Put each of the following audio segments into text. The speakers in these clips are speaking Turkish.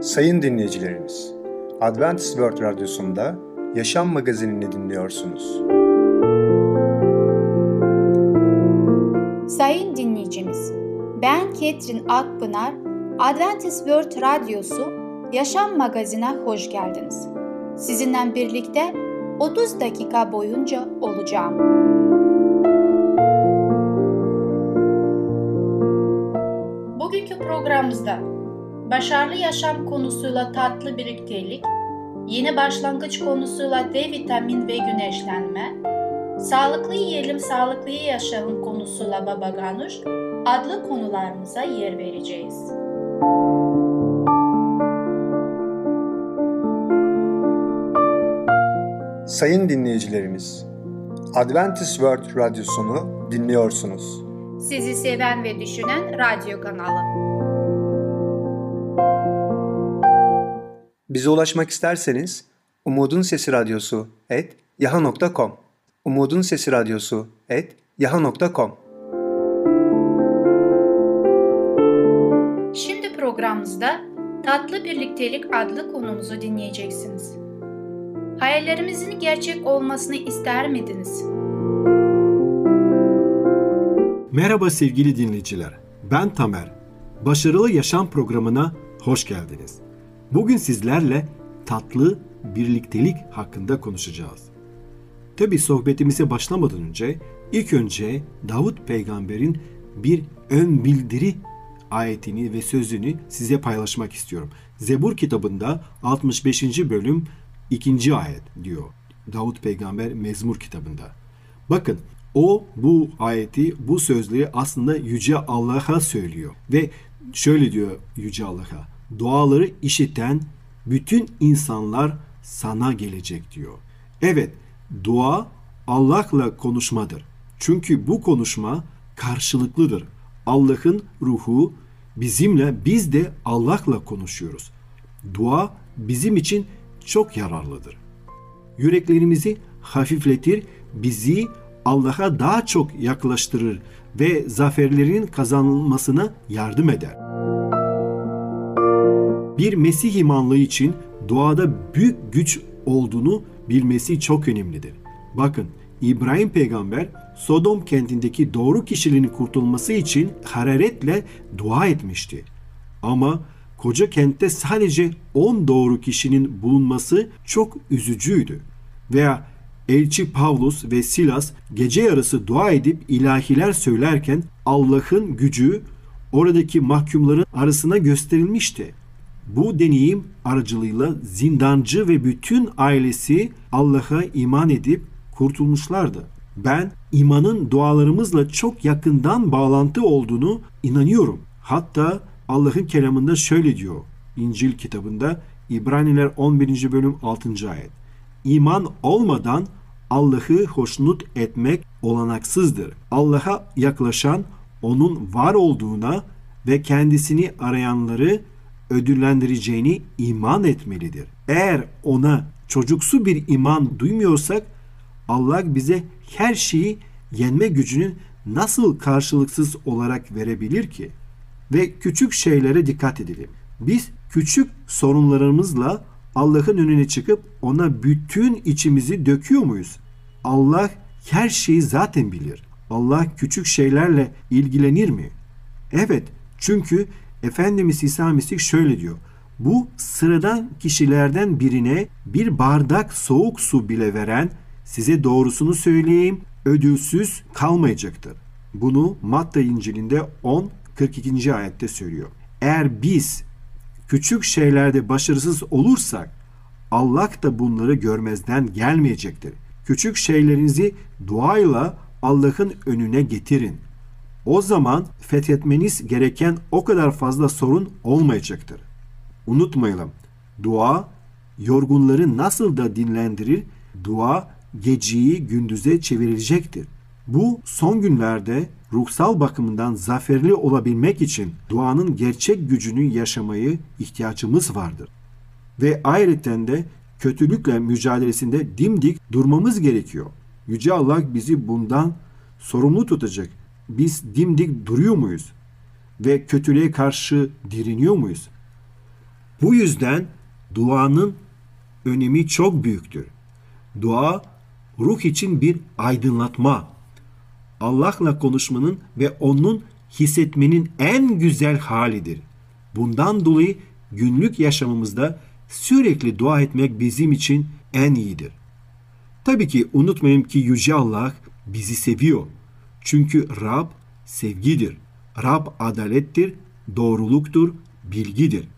Sayın dinleyicilerimiz, Adventist World Radyosu'nda Yaşam Magazinini dinliyorsunuz. Sayın dinleyicimiz, ben Ketrin Akpınar, Adventist World Radyosu Yaşam Magazinine hoş geldiniz. Sizinle birlikte 30 dakika boyunca olacağım. Bugünkü programımızda başarılı yaşam konusuyla tatlı birliktelik, yeni başlangıç konusuyla D vitamin ve güneşlenme, sağlıklı yiyelim sağlıklı yaşayalım konusuyla Baba Ganuş adlı konularımıza yer vereceğiz. Sayın dinleyicilerimiz, Adventist World Radyosunu dinliyorsunuz. Sizi seven ve düşünen radyo kanalı. Bize ulaşmak isterseniz Umutun Sesi Radyosu et yaha.com Umutun Sesi Radyosu et yaha.com Şimdi programımızda Tatlı Birliktelik adlı konumuzu dinleyeceksiniz. Hayallerimizin gerçek olmasını ister miydiniz? Merhaba sevgili dinleyiciler. Ben Tamer. Başarılı Yaşam programına hoş geldiniz. Bugün sizlerle tatlı birliktelik hakkında konuşacağız. Tabi sohbetimize başlamadan önce ilk önce Davut peygamberin bir ön bildiri ayetini ve sözünü size paylaşmak istiyorum. Zebur kitabında 65. bölüm 2. ayet diyor. Davut peygamber Mezmur kitabında. Bakın o bu ayeti, bu sözleri aslında Yüce Allah'a söylüyor. Ve şöyle diyor Yüce Allah'a. Duaları işiten bütün insanlar sana gelecek diyor. Evet, dua Allah'la konuşmadır. Çünkü bu konuşma karşılıklıdır. Allah'ın ruhu bizimle, biz de Allah'la konuşuyoruz. Dua bizim için çok yararlıdır. Yüreklerimizi hafifletir, bizi Allah'a daha çok yaklaştırır ve zaferlerin kazanılmasına yardım eder. Bir Mesih imanlı için duada büyük güç olduğunu bilmesi çok önemlidir. Bakın İbrahim peygamber Sodom kentindeki doğru kişiliğinin kurtulması için hararetle dua etmişti. Ama koca kentte sadece 10 doğru kişinin bulunması çok üzücüydü. Veya elçi Pavlus ve Silas gece yarısı dua edip ilahiler söylerken Allah'ın gücü oradaki mahkumların arasına gösterilmişti. Bu deneyim aracılığıyla zindancı ve bütün ailesi Allah'a iman edip kurtulmuşlardı. Ben imanın dualarımızla çok yakından bağlantı olduğunu inanıyorum. Hatta Allah'ın kelamında şöyle diyor. İncil kitabında İbraniler 11. bölüm 6. ayet. İman olmadan Allah'ı hoşnut etmek olanaksızdır. Allah'a yaklaşan onun var olduğuna ve kendisini arayanları ödüllendireceğini iman etmelidir. Eğer ona çocuksu bir iman duymuyorsak Allah bize her şeyi yenme gücünü nasıl karşılıksız olarak verebilir ki? Ve küçük şeylere dikkat edelim. Biz küçük sorunlarımızla Allah'ın önüne çıkıp ona bütün içimizi döküyor muyuz? Allah her şeyi zaten bilir. Allah küçük şeylerle ilgilenir mi? Evet, çünkü Efendimiz İsa Mesih şöyle diyor. Bu sıradan kişilerden birine bir bardak soğuk su bile veren size doğrusunu söyleyeyim ödülsüz kalmayacaktır. Bunu Matta İncil'inde 10 42. ayette söylüyor. Eğer biz küçük şeylerde başarısız olursak Allah da bunları görmezden gelmeyecektir. Küçük şeylerinizi duayla Allah'ın önüne getirin. O zaman fethetmeniz gereken o kadar fazla sorun olmayacaktır. Unutmayalım. Dua yorgunları nasıl da dinlendirir, dua geceyi gündüze çevirecektir. Bu son günlerde ruhsal bakımından zaferli olabilmek için duanın gerçek gücünü yaşamayı ihtiyacımız vardır. Ve ayrıca de kötülükle mücadelesinde dimdik durmamız gerekiyor. Yüce Allah bizi bundan sorumlu tutacak. Biz dimdik duruyor muyuz? Ve kötülüğe karşı direniyor muyuz? Bu yüzden duanın önemi çok büyüktür. Dua ruh için bir aydınlatma. Allah'la konuşmanın ve onun hissetmenin en güzel halidir. Bundan dolayı günlük yaşamımızda sürekli dua etmek bizim için en iyidir. Tabii ki unutmayın ki Yüce Allah bizi seviyor. Çünkü Rab sevgidir. Rab adalettir, doğruluktur, bilgidir.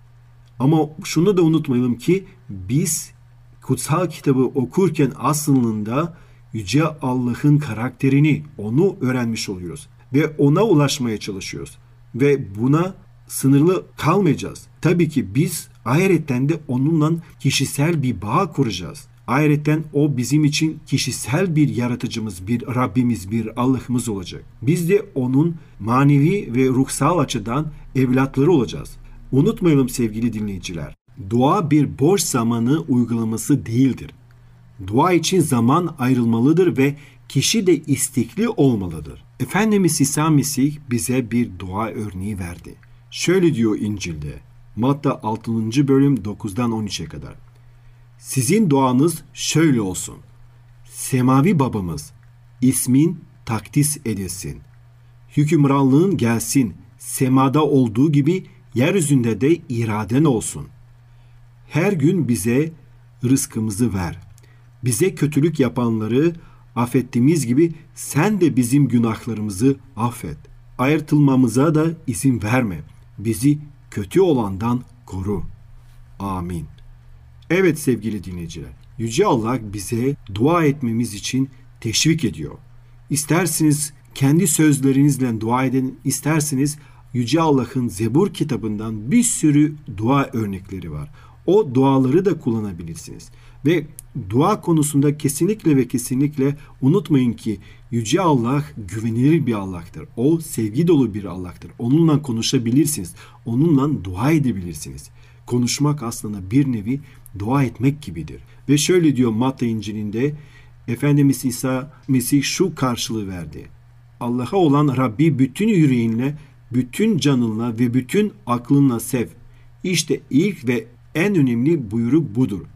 Ama şunu da unutmayalım ki biz kutsal kitabı okurken aslında Yüce Allah'ın karakterini, onu öğrenmiş oluyoruz. Ve ona ulaşmaya çalışıyoruz. Ve buna sınırlı kalmayacağız. Tabii ki biz ayrıca de onunla kişisel bir bağ kuracağız. Ayrıca o bizim için kişisel bir yaratıcımız, bir Rabbimiz, bir Allah'ımız olacak. Biz de onun manevi ve ruhsal açıdan evlatları olacağız. Unutmayalım sevgili dinleyiciler. Dua bir boş zamanı uygulaması değildir. Dua için zaman ayrılmalıdır ve kişi de istekli olmalıdır. Efendimiz İsa Mesih bize bir dua örneği verdi. Şöyle diyor İncil'de. Matta 6. bölüm 9'dan 13'e kadar. Sizin duanız şöyle olsun. Semavi babamız, ismin takdis edilsin. Hükümranlığın gelsin, semada olduğu gibi yeryüzünde de iraden olsun. Her gün bize rızkımızı ver. Bize kötülük yapanları affettiğimiz gibi sen de bizim günahlarımızı affet. Ayırtılmamıza da izin verme. Bizi kötü olandan koru. Amin. Evet sevgili dinleyiciler, Yüce Allah bize dua etmemiz için teşvik ediyor. İsterseniz kendi sözlerinizle dua edin, isterseniz Yüce Allah'ın Zebur kitabından bir sürü dua örnekleri var. O duaları da kullanabilirsiniz. Ve dua konusunda kesinlikle ve kesinlikle unutmayın ki Yüce Allah güvenilir bir Allah'tır. O sevgi dolu bir Allah'tır. Onunla konuşabilirsiniz. Onunla dua edebilirsiniz. Konuşmak aslında bir nevi dua etmek gibidir. Ve şöyle diyor Matta İncil'inde Efendimiz İsa Mesih şu karşılığı verdi. Allah'a olan Rabbi bütün yüreğinle, bütün canınla ve bütün aklınla sev. İşte ilk ve en önemli buyruk budur.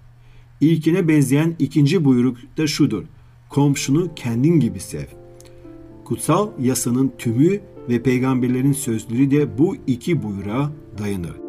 İlkine benzeyen ikinci buyruk da şudur. Komşunu kendin gibi sev. Kutsal yasanın tümü ve peygamberlerin sözleri de bu iki buyruğa dayanır.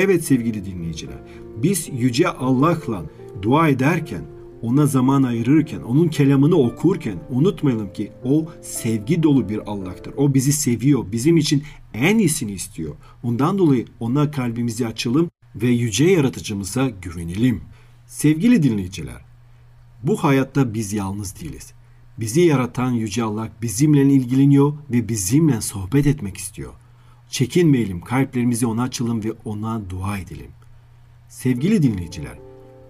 Evet sevgili dinleyiciler, biz Yüce Allah'la dua ederken, ona zaman ayırırken, onun kelamını okurken unutmayalım ki o sevgi dolu bir Allah'tır. O bizi seviyor, bizim için en iyisini istiyor. Ondan dolayı ona kalbimizi açalım ve yüce yaratıcımıza güvenelim. Sevgili dinleyiciler, bu hayatta biz yalnız değiliz. Bizi yaratan Yüce Allah bizimle ilgileniyor ve bizimle sohbet etmek istiyor. Çekinmeyelim, kalplerimizi ona açalım ve ona dua edelim. Sevgili dinleyiciler,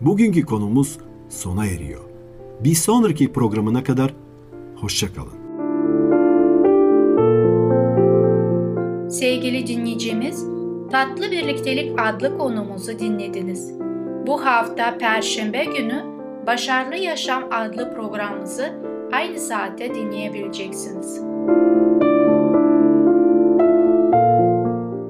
bugünkü konumuz sona eriyor. Bir sonraki programına kadar hoşçakalın. Sevgili dinleyicimiz, Tatlı Birliktelik adlı konumuzu dinlediniz. Bu hafta Perşembe günü Başarılı Yaşam adlı programımızı aynı saatte dinleyebileceksiniz.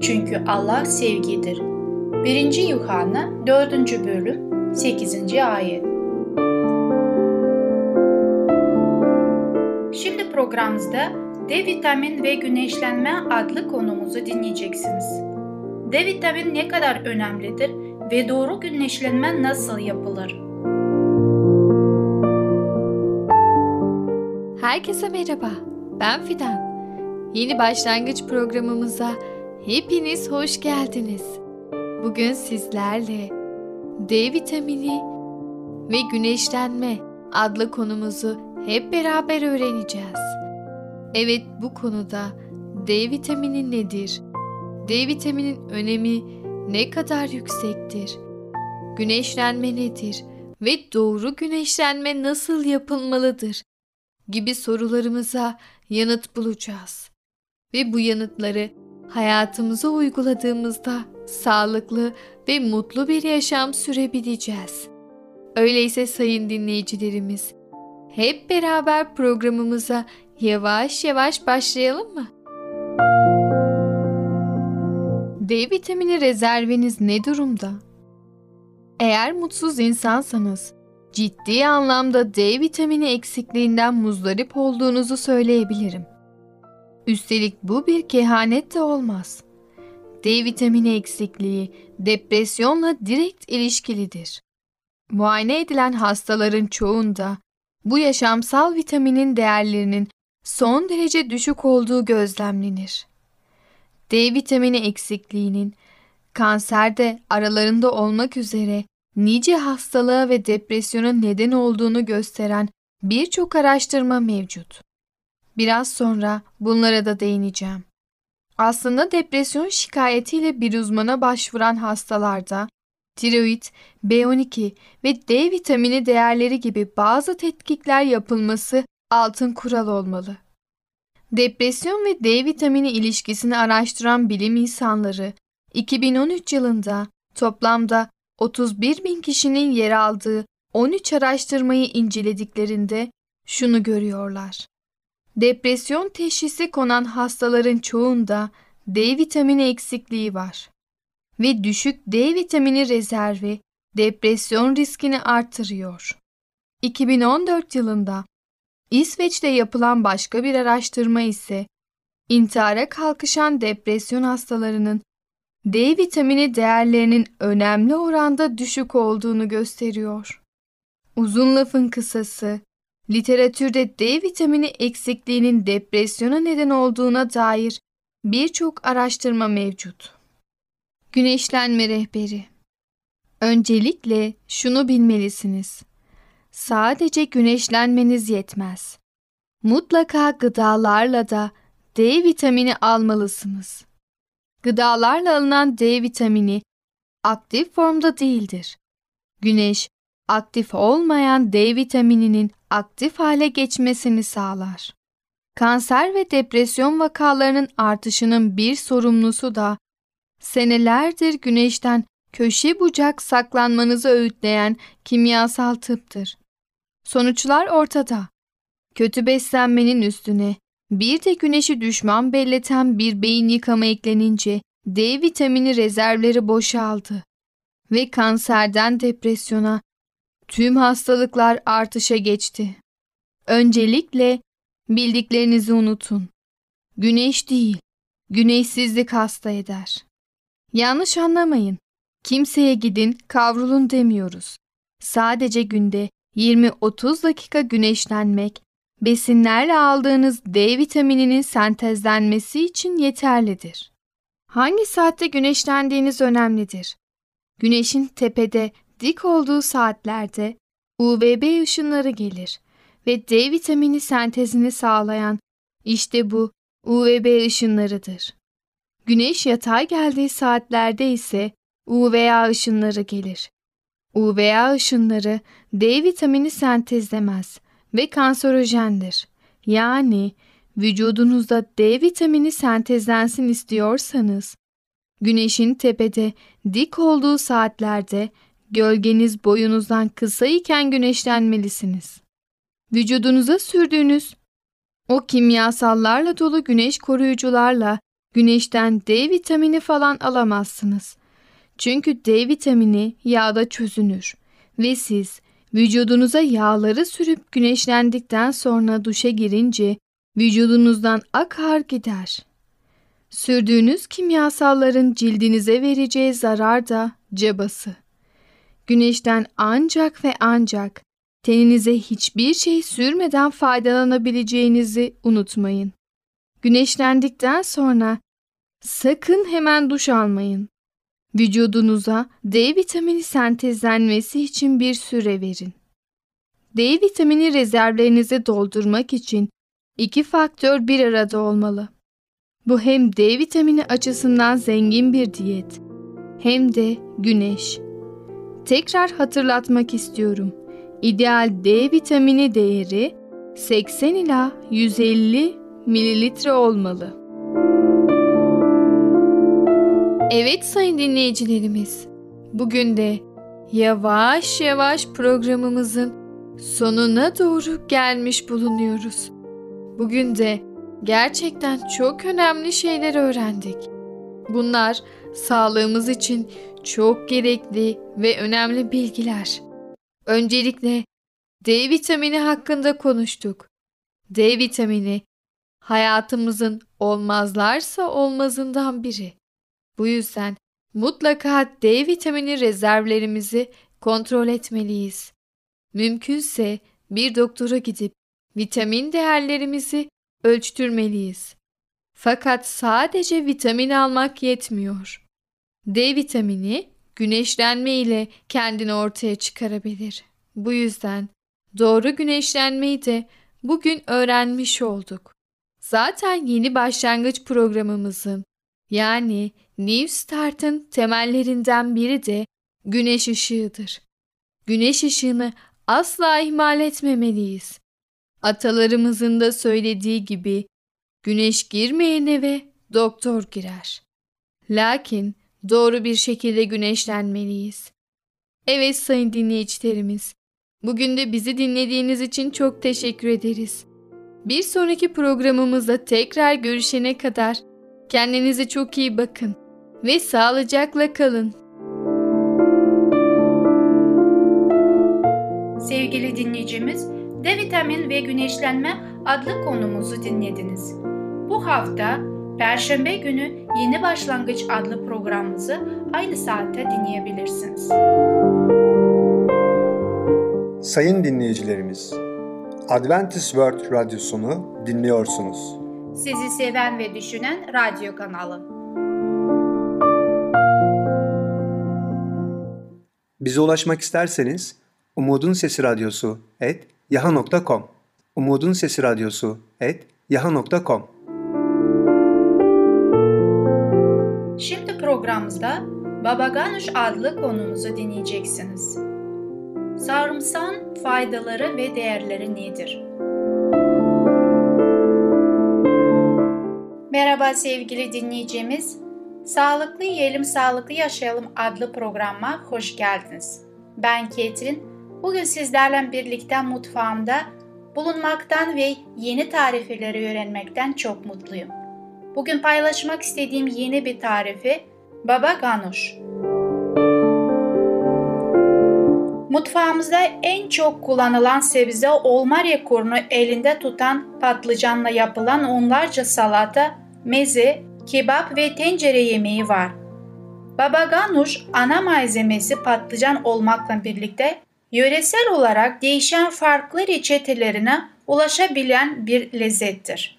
Çünkü Allah sevgidir. 1. Yuhanna 4. bölüm 8. ayet. Şimdi programımızda D vitamin ve güneşlenme adlı konumuzu dinleyeceksiniz. D vitamin ne kadar önemlidir ve doğru güneşlenme nasıl yapılır? Herkese merhaba. Ben Fidan. Yeni başlangıç programımıza hepiniz hoş geldiniz. Bugün sizlerle D vitamini ve güneşlenme adlı konumuzu hep beraber öğreneceğiz. Evet bu konuda D vitamini nedir? D vitaminin önemi ne kadar yüksektir? Güneşlenme nedir ve doğru güneşlenme nasıl yapılmalıdır? gibi sorularımıza yanıt bulacağız. Ve bu yanıtları hayatımıza uyguladığımızda sağlıklı ve mutlu bir yaşam sürebileceğiz. Öyleyse sayın dinleyicilerimiz, hep beraber programımıza yavaş yavaş başlayalım mı? D vitamini rezerviniz ne durumda? Eğer mutsuz insansanız, ciddi anlamda D vitamini eksikliğinden muzdarip olduğunuzu söyleyebilirim. Üstelik bu bir kehanet de olmaz. D vitamini eksikliği depresyonla direkt ilişkilidir. Muayene edilen hastaların çoğunda bu yaşamsal vitaminin değerlerinin son derece düşük olduğu gözlemlenir. D vitamini eksikliğinin kanserde aralarında olmak üzere nice hastalığa ve depresyona neden olduğunu gösteren birçok araştırma mevcut. Biraz sonra bunlara da değineceğim. Aslında depresyon şikayetiyle bir uzmana başvuran hastalarda tiroid, B12 ve D vitamini değerleri gibi bazı tetkikler yapılması altın kural olmalı. Depresyon ve D vitamini ilişkisini araştıran bilim insanları 2013 yılında toplamda 31 bin kişinin yer aldığı 13 araştırmayı incelediklerinde şunu görüyorlar. Depresyon teşhisi konan hastaların çoğunda D vitamini eksikliği var ve düşük D vitamini rezervi depresyon riskini artırıyor. 2014 yılında İsveç'te yapılan başka bir araştırma ise intihara kalkışan depresyon hastalarının D vitamini değerlerinin önemli oranda düşük olduğunu gösteriyor. Uzun lafın kısası, literatürde D vitamini eksikliğinin depresyona neden olduğuna dair birçok araştırma mevcut. Güneşlenme rehberi Öncelikle şunu bilmelisiniz. Sadece güneşlenmeniz yetmez. Mutlaka gıdalarla da D vitamini almalısınız. Gıdalarla alınan D vitamini aktif formda değildir. Güneş, aktif olmayan D vitamininin aktif hale geçmesini sağlar. Kanser ve depresyon vakalarının artışının bir sorumlusu da senelerdir güneşten köşe bucak saklanmanızı öğütleyen kimyasal tıptır. Sonuçlar ortada. Kötü beslenmenin üstüne bir de güneşi düşman belleten bir beyin yıkama eklenince D vitamini rezervleri boşaldı ve kanserden depresyona tüm hastalıklar artışa geçti. Öncelikle bildiklerinizi unutun. Güneş değil, güneşsizlik hasta eder. Yanlış anlamayın. Kimseye gidin, kavrulun demiyoruz. Sadece günde 20-30 dakika güneşlenmek, besinlerle aldığınız D vitamininin sentezlenmesi için yeterlidir. Hangi saatte güneşlendiğiniz önemlidir. Güneşin tepede dik olduğu saatlerde UVB ışınları gelir ve D vitamini sentezini sağlayan işte bu UVB ışınlarıdır. Güneş yatay geldiği saatlerde ise UVA ışınları gelir. UVA ışınları D vitamini sentezlemez ve kanserojendir. Yani vücudunuzda D vitamini sentezlensin istiyorsanız, güneşin tepede dik olduğu saatlerde gölgeniz boyunuzdan kısa iken güneşlenmelisiniz. Vücudunuza sürdüğünüz o kimyasallarla dolu güneş koruyucularla güneşten D vitamini falan alamazsınız. Çünkü D vitamini yağda çözünür ve siz vücudunuza yağları sürüp güneşlendikten sonra duşa girince vücudunuzdan akar gider. Sürdüğünüz kimyasalların cildinize vereceği zarar da cabası. Güneşten ancak ve ancak teninize hiçbir şey sürmeden faydalanabileceğinizi unutmayın. Güneşlendikten sonra sakın hemen duş almayın. Vücudunuza D vitamini sentezlenmesi için bir süre verin. D vitamini rezervlerinizi doldurmak için iki faktör bir arada olmalı. Bu hem D vitamini açısından zengin bir diyet hem de güneş. Tekrar hatırlatmak istiyorum. İdeal D vitamini değeri 80 ila 150 mililitre olmalı. Evet sayın dinleyicilerimiz, bugün de yavaş yavaş programımızın sonuna doğru gelmiş bulunuyoruz. Bugün de gerçekten çok önemli şeyler öğrendik. Bunlar sağlığımız için çok gerekli ve önemli bilgiler. Öncelikle D vitamini hakkında konuştuk. D vitamini hayatımızın olmazlarsa olmazından biri. Bu yüzden mutlaka D vitamini rezervlerimizi kontrol etmeliyiz. Mümkünse bir doktora gidip vitamin değerlerimizi ölçtürmeliyiz. Fakat sadece vitamin almak yetmiyor. D vitamini güneşlenme ile kendini ortaya çıkarabilir. Bu yüzden doğru güneşlenmeyi de bugün öğrenmiş olduk. Zaten yeni başlangıç programımızın yani New Start'ın temellerinden biri de güneş ışığıdır. Güneş ışığını asla ihmal etmemeliyiz. Atalarımızın da söylediği gibi güneş girmeyen eve doktor girer. Lakin doğru bir şekilde güneşlenmeliyiz. Evet sayın dinleyicilerimiz, bugün de bizi dinlediğiniz için çok teşekkür ederiz. Bir sonraki programımızda tekrar görüşene kadar kendinize çok iyi bakın ve sağlıcakla kalın. Sevgili dinleyicimiz, D vitamin ve güneşlenme adlı konumuzu dinlediniz. Bu hafta Perşembe günü Yeni Başlangıç adlı programımızı aynı saatte dinleyebilirsiniz. Sayın dinleyicilerimiz, Adventist World Radyosunu dinliyorsunuz. Sizi seven ve düşünen radyo kanalı. Bize ulaşmak isterseniz Umutun Sesi Radyosu et yaha.com Umutun Sesi Radyosu et yaha.com Şimdi programımızda Baba Ganuş adlı konumuzu dinleyeceksiniz. Sarımsağın faydaları ve değerleri nedir? Merhaba sevgili dinleyicimiz. Sağlıklı Yiyelim Sağlıklı Yaşayalım adlı programa hoş geldiniz. Ben Ketrin. Bugün sizlerle birlikte mutfağımda bulunmaktan ve yeni tarifleri öğrenmekten çok mutluyum. Bugün paylaşmak istediğim yeni bir tarifi baba ganuş. Mutfağımızda en çok kullanılan sebze olma rekorunu elinde tutan patlıcanla yapılan onlarca salata, meze, kebap ve tencere yemeği var. Baba ganuş ana malzemesi patlıcan olmakla birlikte yöresel olarak değişen farklı reçetelerine ulaşabilen bir lezzettir.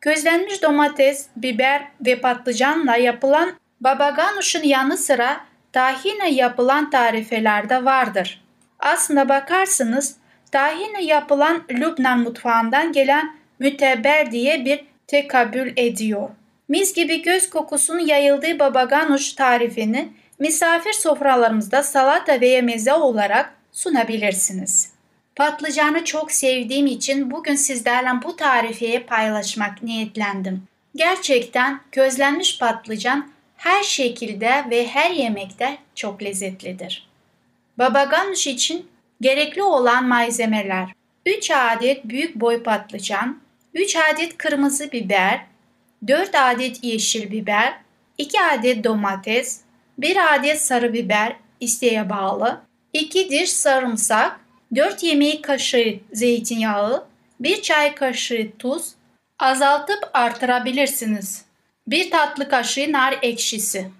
Közlenmiş domates, biber ve patlıcanla yapılan baba ganuşun yanı sıra tahine yapılan tarifelerde vardır. Aslında bakarsınız tahine yapılan Lübnan mutfağından gelen müteber diye bir tekabül ediyor. Mis gibi göz kokusunun yayıldığı baba ganuş tarifini misafir sofralarımızda salata veya meze olarak sunabilirsiniz. Patlıcanı çok sevdiğim için bugün sizlerle bu tarifiyi paylaşmak niyetlendim. Gerçekten közlenmiş patlıcan her şekilde ve her yemekte çok lezzetlidir. Baba ganoush için gerekli olan malzemeler 3 adet büyük boy patlıcan, 3 adet kırmızı biber, 4 adet yeşil biber, 2 adet domates, 1 adet sarı biber isteğe bağlı, 2 diş sarımsak, 4 yemeği kaşığı zeytinyağı, 1 çay kaşığı tuz, azaltıp artırabilirsiniz. 1 tatlı kaşığı nar ekşisi.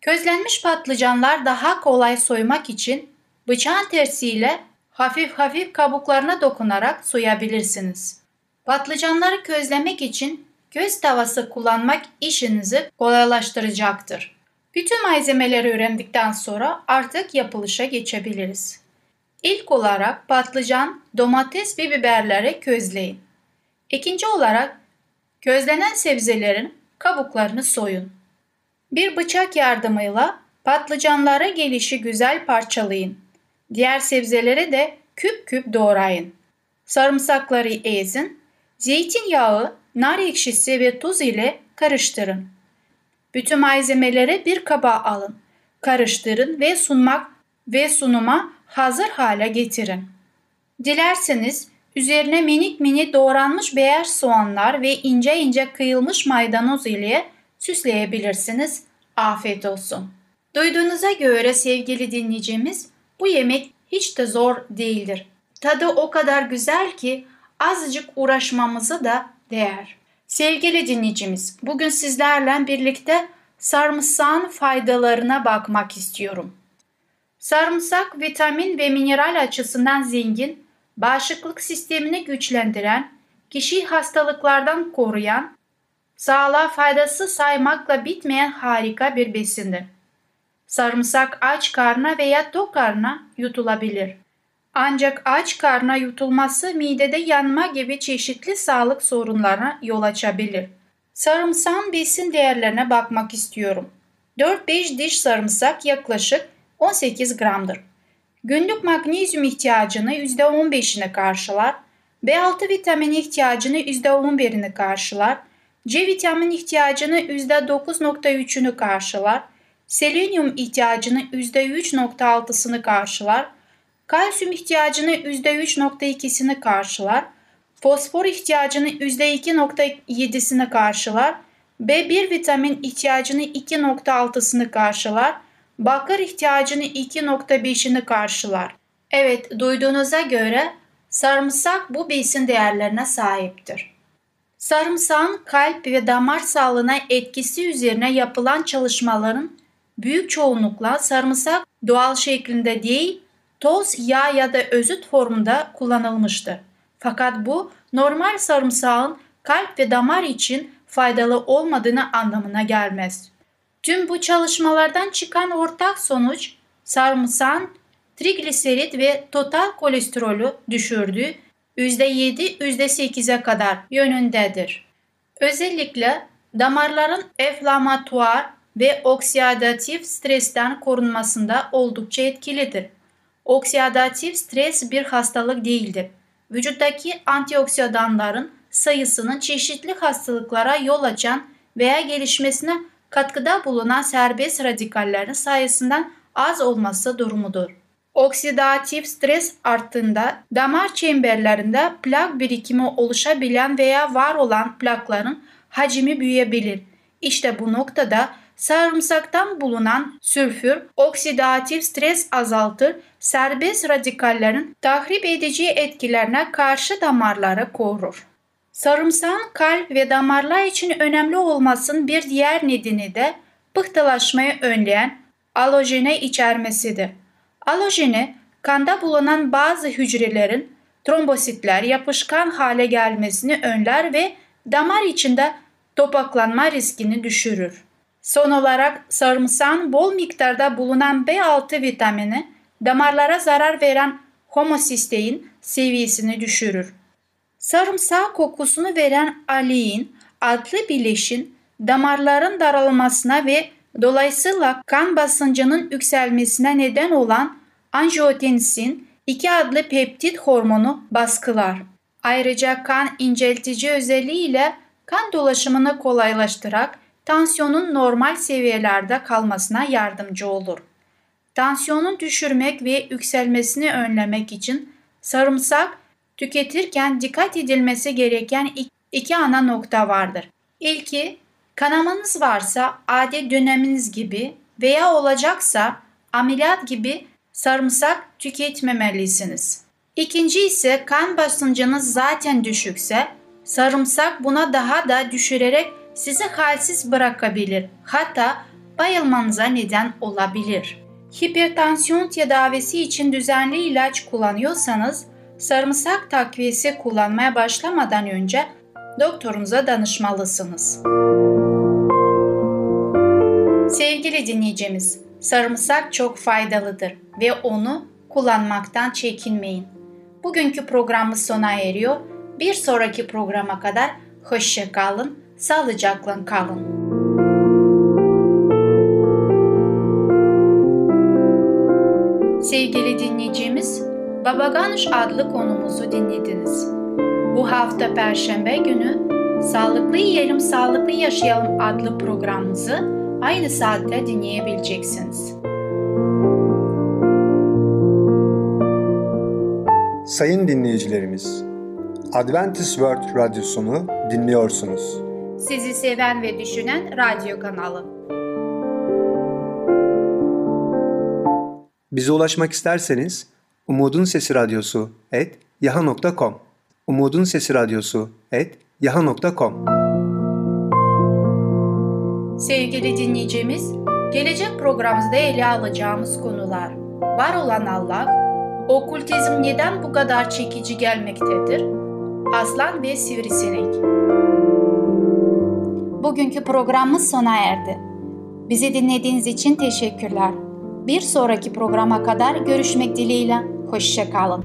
Közlenmiş patlıcanlar daha kolay soymak için bıçağın tersiyle hafif hafif kabuklarına dokunarak soyabilirsiniz. Patlıcanları közlemek için göz tavası kullanmak işinizi kolaylaştıracaktır. Bütün malzemeleri öğrendikten sonra artık yapılışa geçebiliriz. İlk olarak patlıcan, domates ve biberleri közleyin. İkinci olarak közlenen sebzelerin kabuklarını soyun. Bir bıçak yardımıyla Patlıcanlara gelişi güzel parçalayın. Diğer sebzeleri de küp küp doğrayın. Sarımsakları ezin. Zeytinyağı, nar ekşisi ve tuz ile karıştırın. Bütün malzemeleri bir kaba alın. Karıştırın ve sunmak ve sunuma hazır hale getirin. Dilerseniz üzerine minik minik doğranmış beyaz soğanlar ve ince ince kıyılmış maydanoz ile süsleyebilirsiniz. Afiyet olsun. Duyduğunuza göre sevgili dinleyicimiz bu yemek hiç de zor değildir. Tadı o kadar güzel ki azıcık uğraşmamızı da değer. Sevgili dinleyicimiz, bugün sizlerle birlikte sarımsağın faydalarına bakmak istiyorum. Sarımsak vitamin ve mineral açısından zengin, bağışıklık sistemini güçlendiren, kişiyi hastalıklardan koruyan, sağlığa faydası saymakla bitmeyen harika bir besindir. Sarımsak aç karna veya tok karna yutulabilir. Ancak aç karna yutulması midede yanma gibi çeşitli sağlık sorunlarına yol açabilir. Sarımsağın besin değerlerine bakmak istiyorum. 4-5 diş sarımsak yaklaşık 18 gramdır. Günlük magnezyum ihtiyacını %15'ini karşılar, B6 vitamini ihtiyacını %11'ini karşılar, C vitamini ihtiyacını %9.3'ünü karşılar, selenyum ihtiyacını %3.6'sını karşılar, kalsiyum ihtiyacını %3.2'sini karşılar, fosfor ihtiyacını %2.7'sini karşılar, B1 vitamin ihtiyacını 2.6'sını karşılar, bakır ihtiyacını 2.5'ini karşılar. Evet, duyduğunuza göre sarımsak bu besin değerlerine sahiptir. Sarımsağın kalp ve damar sağlığına etkisi üzerine yapılan çalışmaların büyük çoğunlukla sarımsak doğal şeklinde değil, toz, yağ ya da özüt formunda kullanılmıştır. Fakat bu normal sarımsağın kalp ve damar için faydalı olmadığını anlamına gelmez. Tüm bu çalışmalardan çıkan ortak sonuç sarımsağın trigliserit ve total kolesterolü düşürdüğü %7-%8'e kadar yönündedir. Özellikle damarların enflamatuar ve oksidatif stresten korunmasında oldukça etkilidir. Oksidatif stres bir hastalık değildir. Vücuttaki antioksidanların sayısının çeşitli hastalıklara yol açan veya gelişmesine katkıda bulunan serbest radikallerin sayısından az olması durumudur. Oksidatif stres arttığında damar çemberlerinde plak birikimi oluşabilen veya var olan plakların hacmi büyüyebilir. İşte bu noktada sarımsaktan bulunan sülfür oksidatif stres azaltır, serbest radikallerin tahrip edici etkilerine karşı damarları korur. Sarımsağın kalp ve damarlar için önemli olmasının bir diğer nedeni de pıhtılaşmayı önleyen alojene içermesidir. Alojeni kanda bulunan bazı hücrelerin trombositler yapışkan hale gelmesini önler ve damar içinde topaklanma riskini düşürür. Son olarak sarımsağın bol miktarda bulunan B6 vitamini damarlara zarar veren homosistein seviyesini düşürür. Sarımsağ kokusunu veren alein adlı bileşin damarların daralmasına ve dolayısıyla kan basıncının yükselmesine neden olan angiotensin 2 adlı peptit hormonu baskılar. Ayrıca kan inceltici özelliğiyle kan dolaşımını kolaylaştırarak tansiyonun normal seviyelerde kalmasına yardımcı olur. Tansiyonu düşürmek ve yükselmesini önlemek için sarımsak tüketirken dikkat edilmesi gereken iki ana nokta vardır. İlki kanamanız varsa adet döneminiz gibi veya olacaksa ameliyat gibi sarımsak tüketmemelisiniz. İkinci ise kan basıncınız zaten düşükse sarımsak buna daha da düşürerek sizi halsiz bırakabilir. Hatta bayılmanıza neden olabilir. Hipertansiyon tedavisi için düzenli ilaç kullanıyorsanız sarımsak takviyesi kullanmaya başlamadan önce doktorunuza danışmalısınız. Sevgili dinleyicimiz, sarımsak çok faydalıdır ve onu kullanmaktan çekinmeyin. Bugünkü programımız sona eriyor. Bir sonraki programa kadar hoşça kalın, sağlıcakla kalın. Sevgili dinleyicimiz, Babaganuş adlı konumuzu dinlediniz. Bu hafta Perşembe günü Sağlıklı Yiyelim Sağlıklı Yaşayalım adlı programımızı aynı saatte dinleyebileceksiniz. Sayın dinleyicilerimiz, Adventist World Radyosunu dinliyorsunuz. Sizi seven ve düşünen radyo kanalı. Bize ulaşmak isterseniz Umutun Sesi Radyosu et yaha.com Umutun Sesi Radyosu et yaha.com Sevgili dinleyicimiz, gelecek programımızda ele alacağımız konular Var olan Allah, Okültizm neden bu kadar çekici gelmektedir? Aslan ve Sivrisinek Bugünkü programımız sona erdi. Bizi dinlediğiniz için teşekkürler. Bir sonraki programa kadar görüşmek dileğiyle. Hoşçakalın.